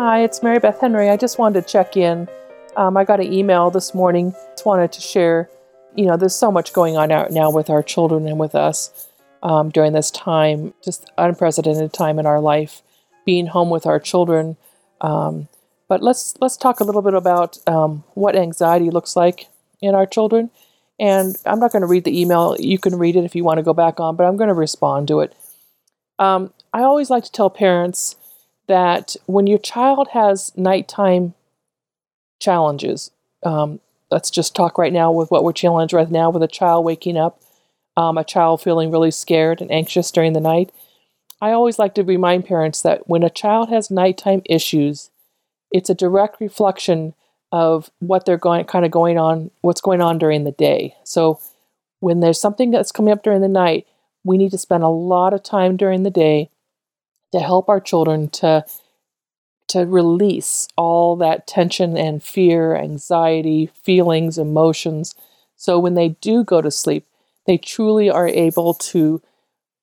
Hi, it's Mary Beth Henry. I just wanted to check in. Um, I got an email this morning. Just wanted to share. You know, there's so much going on out now with our children and with us um, during this time, just unprecedented time in our life, being home with our children. Um, but let's let's talk a little bit about um, what anxiety looks like in our children. And I'm not going to read the email. You can read it if you want to go back on, but I'm going to respond to it. Um, I always like to tell parents that when your child has nighttime challenges, um, let's just talk right now with what we're challenged right now with a child waking up, um, a child feeling really scared and anxious during the night. I always like to remind parents that when a child has nighttime issues, it's a direct reflection of what they're going kind of going on, what's going on during the day. So when there's something that's coming up during the night, we need to spend a lot of time during the day to help our children to to release all that tension and fear, anxiety, feelings, emotions. So when they do go to sleep, they truly are able to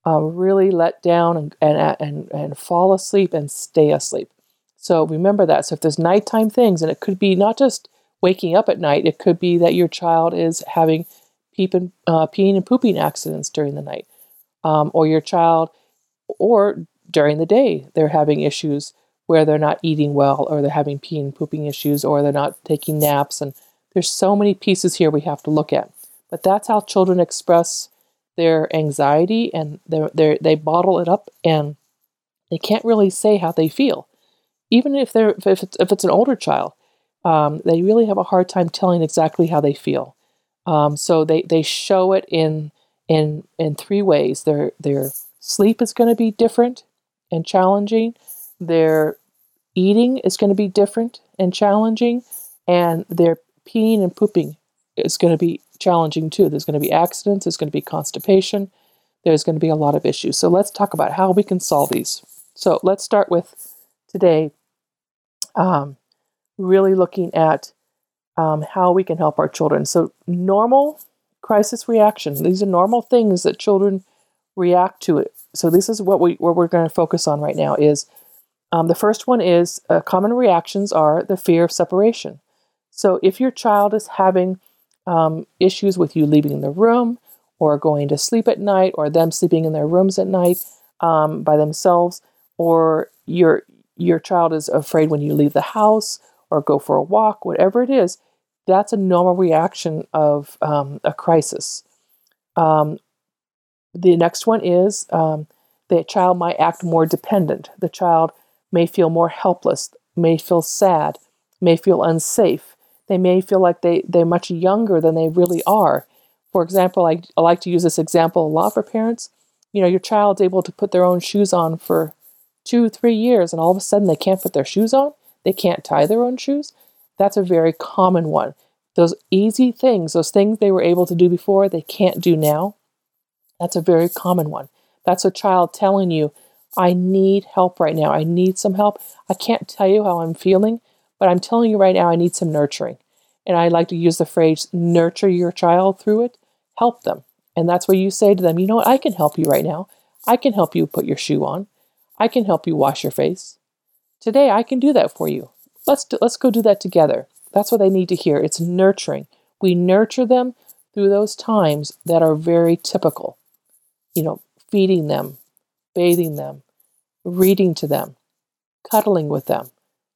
uh, really let down and, and, and, and fall asleep and stay asleep. So remember that. So if there's nighttime things, and it could be not just waking up at night, it could be that your child is having peeping, uh, peeing and pooping accidents during the night, um, or your child, or during the day they're having issues where they're not eating well, or they're having peeing and pooping issues, or they're not taking naps, and there's so many pieces here we have to look at. But that's how children express their anxiety, and they they they bottle it up, and they can't really say how they feel even if they're if it's, if it's an older child, um, they really have a hard time telling exactly how they feel. Um, so they, they show it in in in three ways. Their their sleep is going to be different and challenging. Their eating is going to be different and challenging, and their peeing and pooping is going to be challenging too. There's going to be accidents. There's going to be constipation. There's going to be a lot of issues. So let's talk about how we can solve these. So let's start with today um, really looking at um, how we can help our children. So, normal crisis reaction, these are normal things that children react to it. So, this is what, we, what we're going to focus on right now is um, the first one is uh, common reactions are the fear of separation. So, if your child is having um, issues with you leaving the room or going to sleep at night or them sleeping in their rooms at night um, by themselves, or you're your child is afraid when you leave the house or go for a walk, whatever it is, that's a normal reaction of um, a crisis. Um, the next one is um, the child might act more dependent. The child may feel more helpless, may feel sad, may feel unsafe. They may feel like they, they're much younger than they really are. For example, I, I like to use this example a lot for parents. You know, your child's able to put their own shoes on for two, three years, and all of a sudden they can't put their shoes on, they can't tie their own shoes. That's a very common one. Those easy things, those things they were able to do before, they can't do now. That's a very common one. That's a child telling you, I need help right now. I need some help. I can't tell you how I'm feeling, but I'm telling you right now, I need some nurturing. And I like to use the phrase, nurture your child through it, help them. And that's where you say to them, you know what, I can help you right now. I can help you put your shoe on. I can help you wash your face. Today I can do that for you. Let's do, let's go do that together. That's what they need to hear. It's nurturing. We nurture them through those times that are very typical. You know, feeding them, bathing them, reading to them, cuddling with them.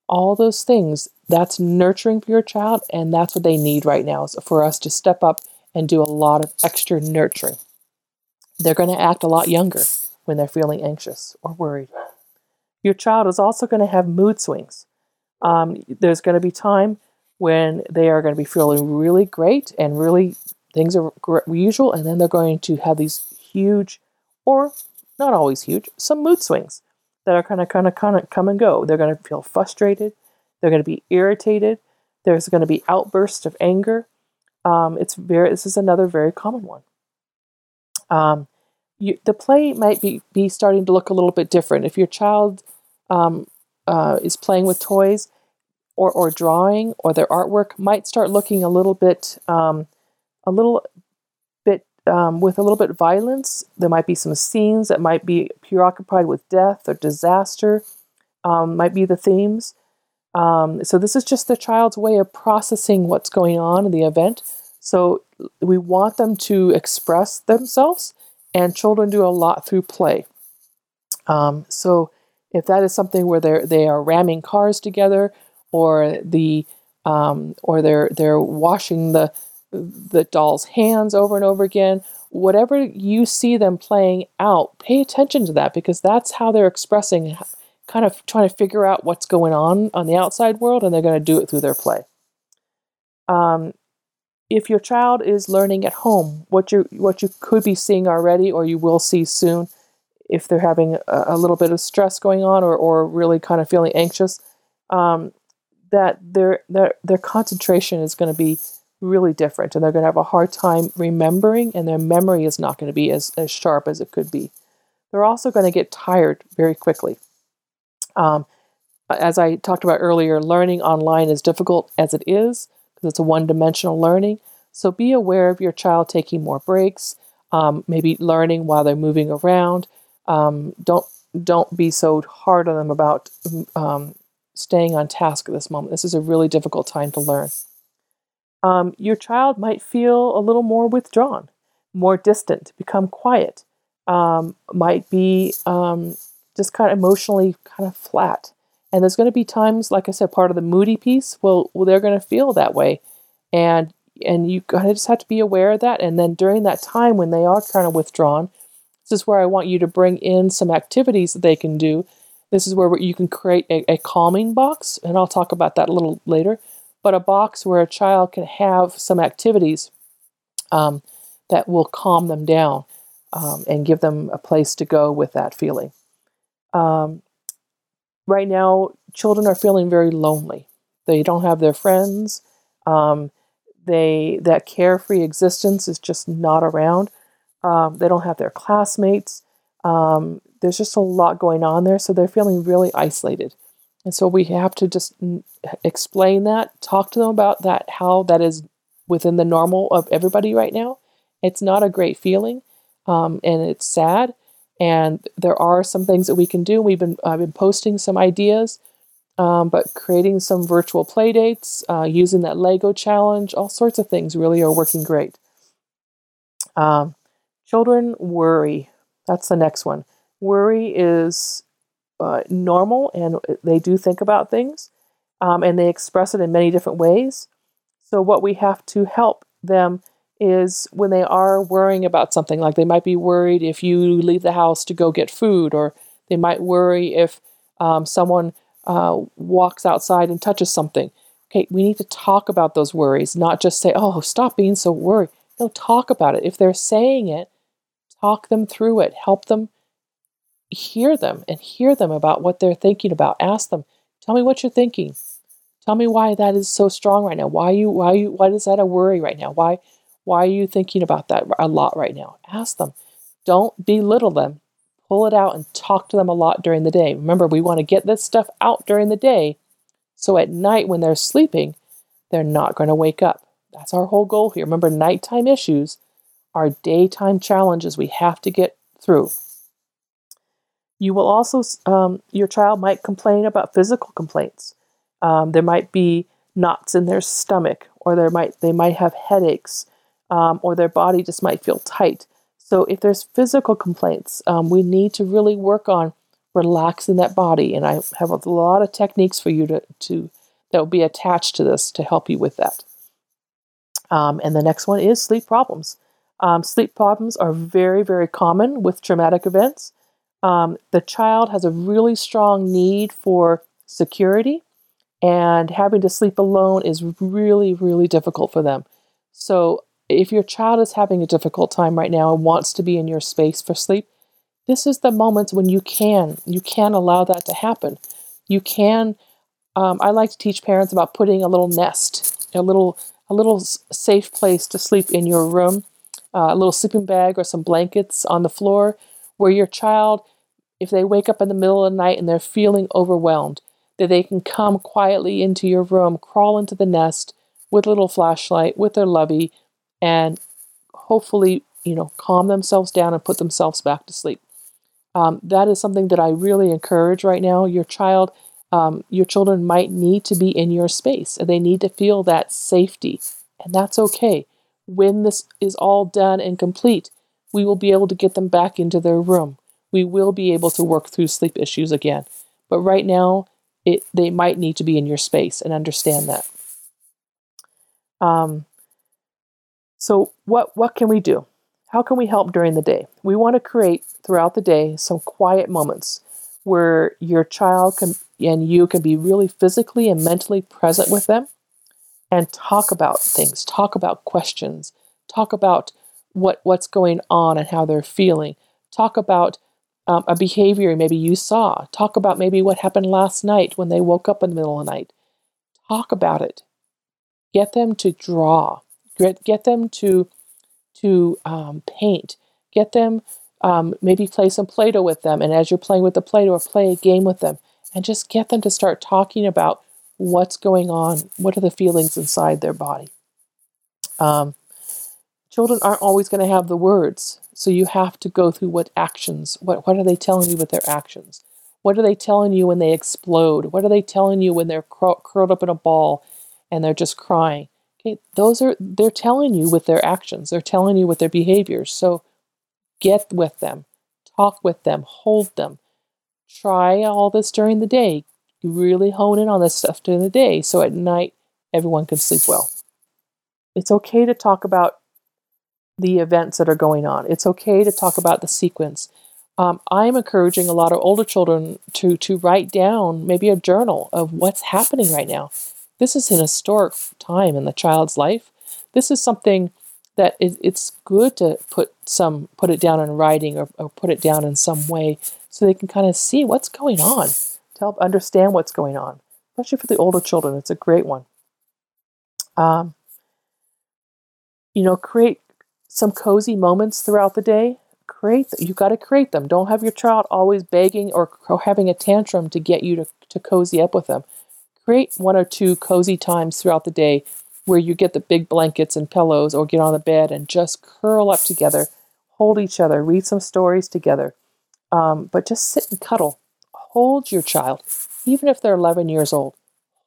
All those things, that's nurturing for your child, and that's what they need right now is for us to step up and do a lot of extra nurturing. They're going to act a lot younger when they're feeling anxious or worried. Your child is also going to have mood swings. Um, there's going to be time when they are going to be feeling really great and really things are usual, and then they're going to have these huge, or not always huge, some mood swings that are kind of kind of kind of come and go. They're going to feel frustrated. They're going to be irritated. There's going to be outbursts of anger. Um, it's very. This is another very common one. Um, you, the play might be, be starting to look a little bit different. If your child um, uh, is playing with toys or, or drawing or their artwork might start looking a little bit um, a little um, with a little bit of violence. There might be some scenes that might be preoccupied with death or disaster. Um, might be the themes. Um, so this is just the child's way of processing what's going on in the event. So we want them to express themselves, and children do a lot through play. Um, so if that is something where they're they are ramming cars together, or the um, or they're they're washing the the doll's hands over and over again, whatever you see them playing out, pay attention to that because that's how they're expressing, kind of trying to figure out what's going on on the outside world, and they're going to do it through their play. Um, if your child is learning at home, what you what you could be seeing already, or you will see soon, if they're having a, a little bit of stress going on, or or really kind of feeling anxious, um, that their their their concentration is going to be really different and they're going to have a hard time remembering and their memory is not going to be as, as sharp as it could be. They're also going to get tired very quickly. Um, as i talked about earlier learning online is difficult as it is because it's a one-dimensional learning. So be aware of your child taking more breaks um, maybe learning while they're moving around. Um, don't don't be so hard on them about um, staying on task at this moment. This is a really difficult time to learn um, your child might feel a little more withdrawn, more distant, become quiet, um, might be um, just kind of emotionally kind of flat. And there's going to be times, like I said, part of the moody piece. Well, well, they're going to feel that way, and and you kind of just have to be aware of that. And then during that time when they are kind of withdrawn, this is where I want you to bring in some activities that they can do. This is where you can create a, a calming box, and I'll talk about that a little later but a box where a child can have some activities um, that will calm them down um, and give them a place to go with that feeling. Um, right now, children are feeling very lonely. They don't have their friends. Um, they that carefree existence is just not around. Um, they don't have their classmates. Um, there's just a lot going on there, so they're feeling really isolated. And so we have to just explain that, talk to them about that, how that is within the normal of everybody right now. It's not a great feeling, um, and it's sad. And there are some things that we can do. We've been I've been posting some ideas, um, but creating some virtual play dates, uh, using that Lego challenge, all sorts of things really are working great. Um, children worry. That's the next one. Worry is uh, normal and they do think about things um, and they express it in many different ways. So, what we have to help them is when they are worrying about something, like they might be worried if you leave the house to go get food, or they might worry if um, someone uh, walks outside and touches something. Okay, we need to talk about those worries, not just say, oh, stop being so worried. No, talk about it. If they're saying it, talk them through it, help them hear them and hear them about what they're thinking about. Ask them, tell me what you're thinking. Tell me why that is so strong right now. Why you why you why is that a worry right now? Why why are you thinking about that a lot right now? Ask them. Don't belittle them. Pull it out and talk to them a lot during the day. Remember, we want to get this stuff out during the day so at night when they're sleeping, they're not going to wake up. That's our whole goal here. Remember, nighttime issues are daytime challenges we have to get through. You will also, um, your child might complain about physical complaints. Um, there might be knots in their stomach, or there might they might have headaches, um, or their body just might feel tight. So if there's physical complaints, um, we need to really work on relaxing that body. And I have a lot of techniques for you to, to that will be attached to this to help you with that. Um, and the next one is sleep problems. Um, sleep problems are very, very common with traumatic events um, the child has a really strong need for security, and having to sleep alone is really, really difficult for them. So, if your child is having a difficult time right now and wants to be in your space for sleep, this is the moments when you can you can allow that to happen. You can. Um, I like to teach parents about putting a little nest, a little a little safe place to sleep in your room, uh, a little sleeping bag or some blankets on the floor where your child, if they wake up in the middle of the night and they're feeling overwhelmed, that they can come quietly into your room, crawl into the nest with a little flashlight, with their lovey, and hopefully, you know, calm themselves down and put themselves back to sleep. Um, that is something that I really encourage right now. Your child, Um, your children might need to be in your space and they need to feel that safety, and that's okay. When this is all done and complete, we will be able to get them back into their room. We will be able to work through sleep issues again. But right now, it, they might need to be in your space and understand that. Um, so, what, what can we do? How can we help during the day? We want to create throughout the day some quiet moments where your child can and you can be really physically and mentally present with them and talk about things, talk about questions, talk about what what's going on and how they're feeling, talk about um, a behavior maybe you saw, talk about maybe what happened last night when they woke up in the middle of the night. Talk about it. Get them to draw. Get get them to to um, paint. Get them um, maybe play some Play-Doh with them, and as you're playing with the Play-Doh, or play a game with them, and just get them to start talking about what's going on, what are the feelings inside their body. Um, children aren't always going to have the words, so you have to go through what actions, what, what are they telling you with their actions? What are they telling you when they explode? What are they telling you when they're cur- curled up in a ball and they're just crying? Okay, those are they're telling you with their actions. They're telling you with their behaviors. So get with them, talk with them, hold them. Try all this during the day. really hone in on this stuff during the day so at night everyone can sleep well. It's okay to talk about the events that are going on. It's okay to talk about the sequence. Um, I'm encouraging a lot of older children to to write down maybe a journal of what's happening right now. This is an historic time in the child's life. This is something that it, it's good to put some put it down in writing or, or put it down in some way so they can kind of see what's going on to help understand what's going on. Especially for the older children, it's a great one. Um, you know, create some cozy moments throughout the day. Create you've got to create them. Don't have your child always begging or having a tantrum to get you to, to cozy up with them. Create one or two cozy times throughout the day where you get the big blankets and pillows or get on the bed and just curl up together, hold each other, read some stories together. Um, but just sit and cuddle. Hold your child, even if they're 11 years old.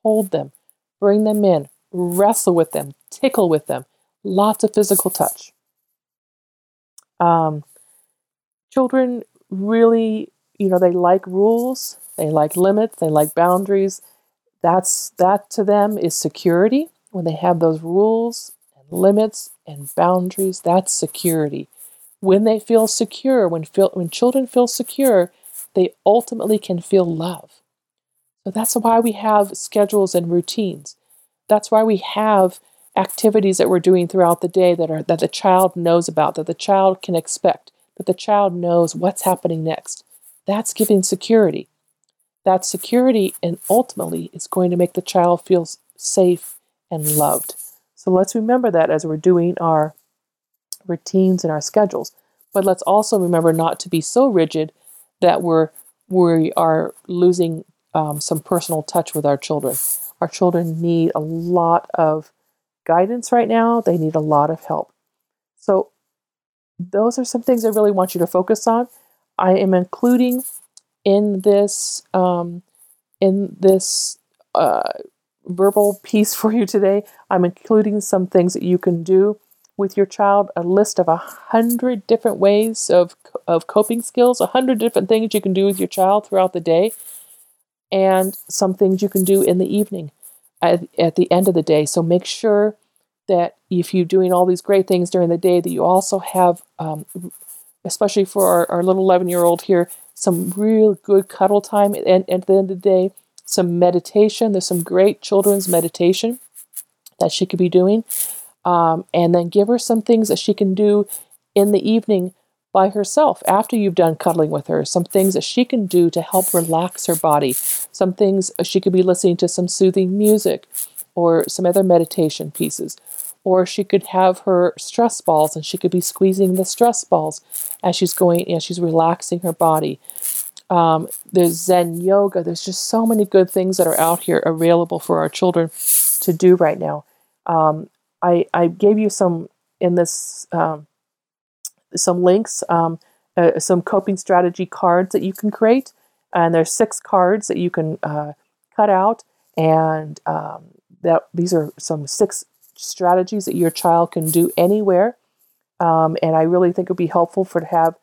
Hold them, bring them in, wrestle with them, tickle with them. Lots of physical touch. Um, children really, you know, they like rules, they like limits, they like boundaries. That's that to them is security. When they have those rules and limits and boundaries, that's security. When they feel secure, when feel, when children feel secure, they ultimately can feel love. So that's why we have schedules and routines. That's why we have activities that we're doing throughout the day that are that the child knows about, that the child can expect, that the child knows what's happening next. That's giving security. That security and ultimately is going to make the child feel safe and loved. So let's remember that as we're doing our routines and our schedules. But let's also remember not to be so rigid that we're we are losing um, some personal touch with our children. Our children need a lot of guidance right now, they need a lot of help. So, those are some things I really want you to focus on. I am including in this um, in this uh, verbal piece for you today. I'm including some things that you can do with your child. A list of a hundred different ways of of coping skills, a hundred different things you can do with your child throughout the day, and some things you can do in the evening at, at the end of the day. So make sure that if you're doing all these great things during the day, that you also have, um, especially for our, our little 11 year old here, some real good cuddle time and, and at the end of the day, some meditation. There's some great children's meditation that she could be doing. Um, and then give her some things that she can do in the evening by herself after you've done cuddling with her. Some things that she can do to help relax her body. Some things uh, she could be listening to some soothing music or some other meditation pieces. Or she could have her stress balls and she could be squeezing the stress balls as she's going, as she's relaxing her body. Um, there's Zen yoga. There's just so many good things that are out here available for our children to do right now. Um, I, I gave you some in this um, some links, um, uh, some coping strategy cards that you can create, and there's six cards that you can uh, cut out, and um, that these are some six strategies that your child can do anywhere. Um, and I really think it would be helpful for to have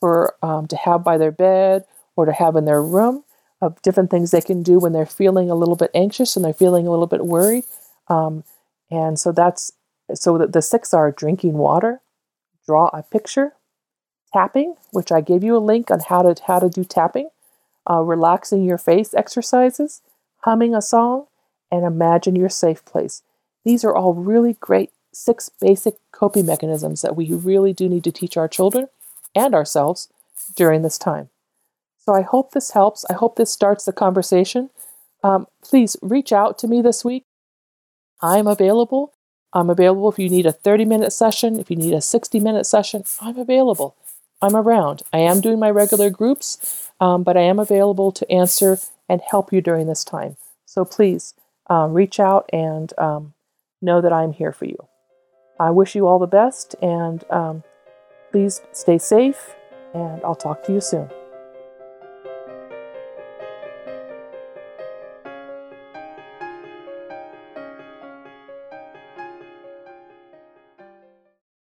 for um, to have by their bed or to have in their room of different things they can do when they're feeling a little bit anxious and they're feeling a little bit worried. Um, and so that's so that the six are drinking water, draw a picture, tapping, which I gave you a link on how to how to do tapping, uh, relaxing your face exercises, humming a song, and imagine your safe place. These are all really great six basic coping mechanisms that we really do need to teach our children and ourselves during this time. So I hope this helps. I hope this starts the conversation. Um, please reach out to me this week. I'm available. I'm available if you need a 30 minute session, if you need a 60 minute session, I'm available. I'm around. I am doing my regular groups, um, but I am available to answer and help you during this time. So please um, reach out and um, know that I'm here for you. I wish you all the best and um, please stay safe, and I'll talk to you soon.